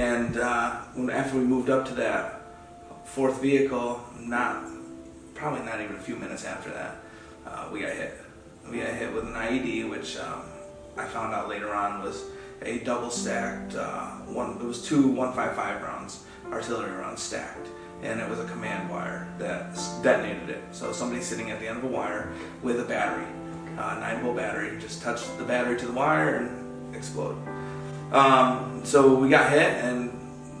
And uh, after we moved up to that fourth vehicle, not probably not even a few minutes after that, uh, we got hit. We got hit with an IED, which um, I found out later on was a double stacked uh, one. It was two 155 rounds, artillery rounds stacked, and it was a command wire that detonated it. So somebody sitting at the end of a wire with a battery, uh, nine volt battery, just touched the battery to the wire and exploded. Um, so we got hit, and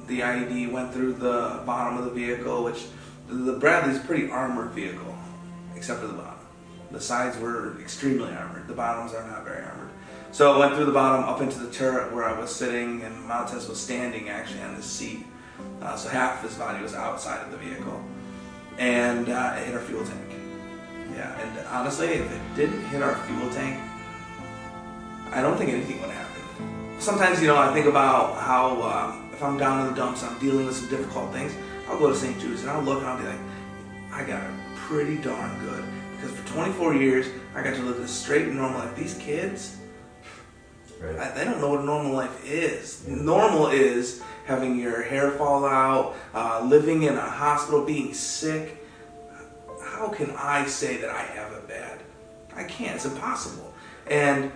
the IED went through the bottom of the vehicle, which the Bradley's pretty armored vehicle, except for the bottom. The sides were extremely armored. The bottoms are not very armored. So it went through the bottom up into the turret where I was sitting, and Montez was standing actually on his seat. Uh, so half of his body was outside of the vehicle, and uh, it hit our fuel tank. Yeah, and honestly, if it didn't hit our fuel tank, I don't think anything would happen. Sometimes, you know, I think about how um, if I'm down in the dumps, I'm dealing with some difficult things. I'll go to St. Jude's and I'll look and I'll be like, I got it pretty darn good because for 24 years I got to live this straight and normal life. These kids, Right. I, they don't know what a normal life is. Normal is having your hair fall out, uh, living in a hospital, being sick. How can I say that I have it bad? I can't. It's impossible. And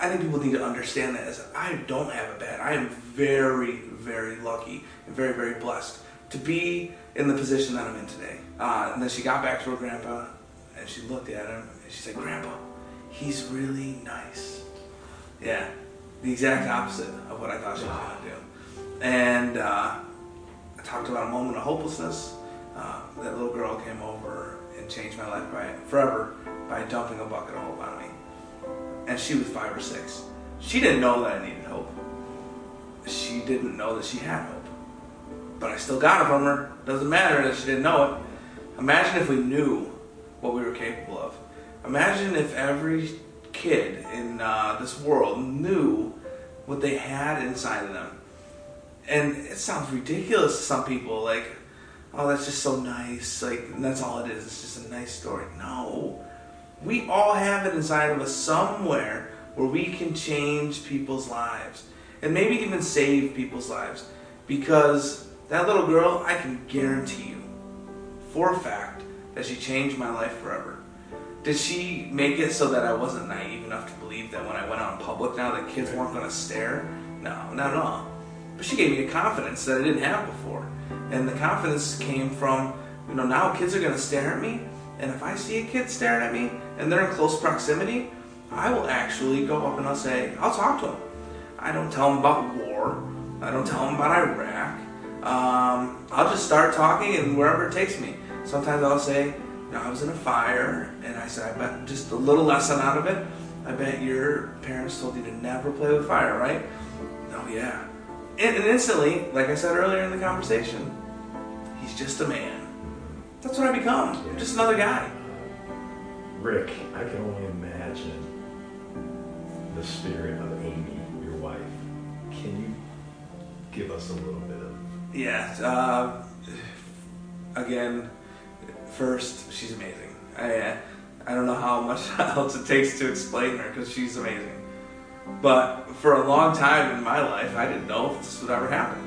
I think people need to understand that as I don't have it bad. I am very, very lucky and very, very blessed to be in the position that I'm in today. Uh, and then she got back to her grandpa and she looked at him and she said, Grandpa, he's really nice. Yeah, the exact opposite of what I thought she was going to do. And uh, I talked about a moment of hopelessness. Uh, that little girl came over and changed my life by forever by dumping a bucket of hope on me. And she was five or six. She didn't know that I needed hope. She didn't know that she had hope. But I still got it from her. Doesn't matter that she didn't know it. Imagine if we knew what we were capable of. Imagine if every kid in uh, this world knew what they had inside of them. And it sounds ridiculous to some people, like, oh, that's just so nice. Like, that's all it is. It's just a nice story. No. We all have it inside of us somewhere where we can change people's lives and maybe even save people's lives. Because that little girl, I can guarantee you for a fact that she changed my life forever. Did she make it so that I wasn't naive enough to believe that when I went out in public now that kids weren't going to stare? No, not at all. But she gave me a confidence that I didn't have before. And the confidence came from, you know, now kids are going to stare at me. And if I see a kid staring at me and they're in close proximity, I will actually go up and I'll say, I'll talk to them. I don't tell them about war. I don't tell them about Iraq. Um, I'll just start talking and wherever it takes me. Sometimes I'll say, I was in a fire, and I said, I bet just a little lesson out of it. I bet your parents told you to never play with fire, right? Oh, yeah. And, and instantly, like I said earlier in the conversation, he's just a man. That's what I become. I'm just another guy. Rick, I can only imagine the spirit of Amy, your wife. Can you give us a little bit of Yeah. Uh, again, first, she's amazing. I uh, I don't know how much else it takes to explain her because she's amazing. But for a long time in my life, I didn't know if this would ever happen,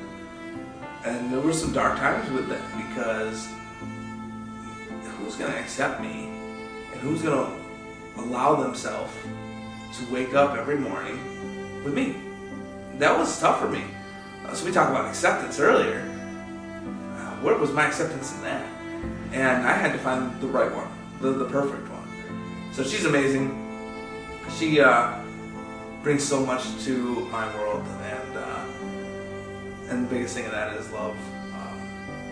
and there were some dark times with that because who's gonna accept me, and who's gonna allow themselves to wake up every morning with me? That was tough for me. Uh, so we talked about acceptance earlier. Uh, where was my acceptance in that? And I had to find the right one, the, the perfect one. So she's amazing. She uh, brings so much to my world, and uh, and the biggest thing of that is love.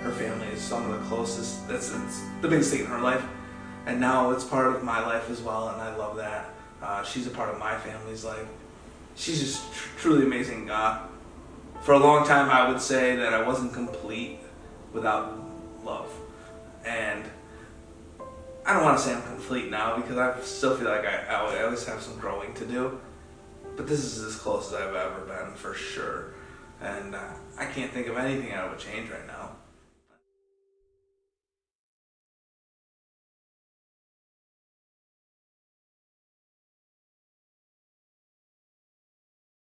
Her family is some of the closest. That's the biggest thing in her life, and now it's part of my life as well, and I love that. Uh, she's a part of my family's life. She's just tr- truly amazing. Uh, for a long time, I would say that I wasn't complete without love, and I don't want to say I'm complete now because I still feel like I, I always have some growing to do. But this is as close as I've ever been for sure, and uh, I can't think of anything I would change right now.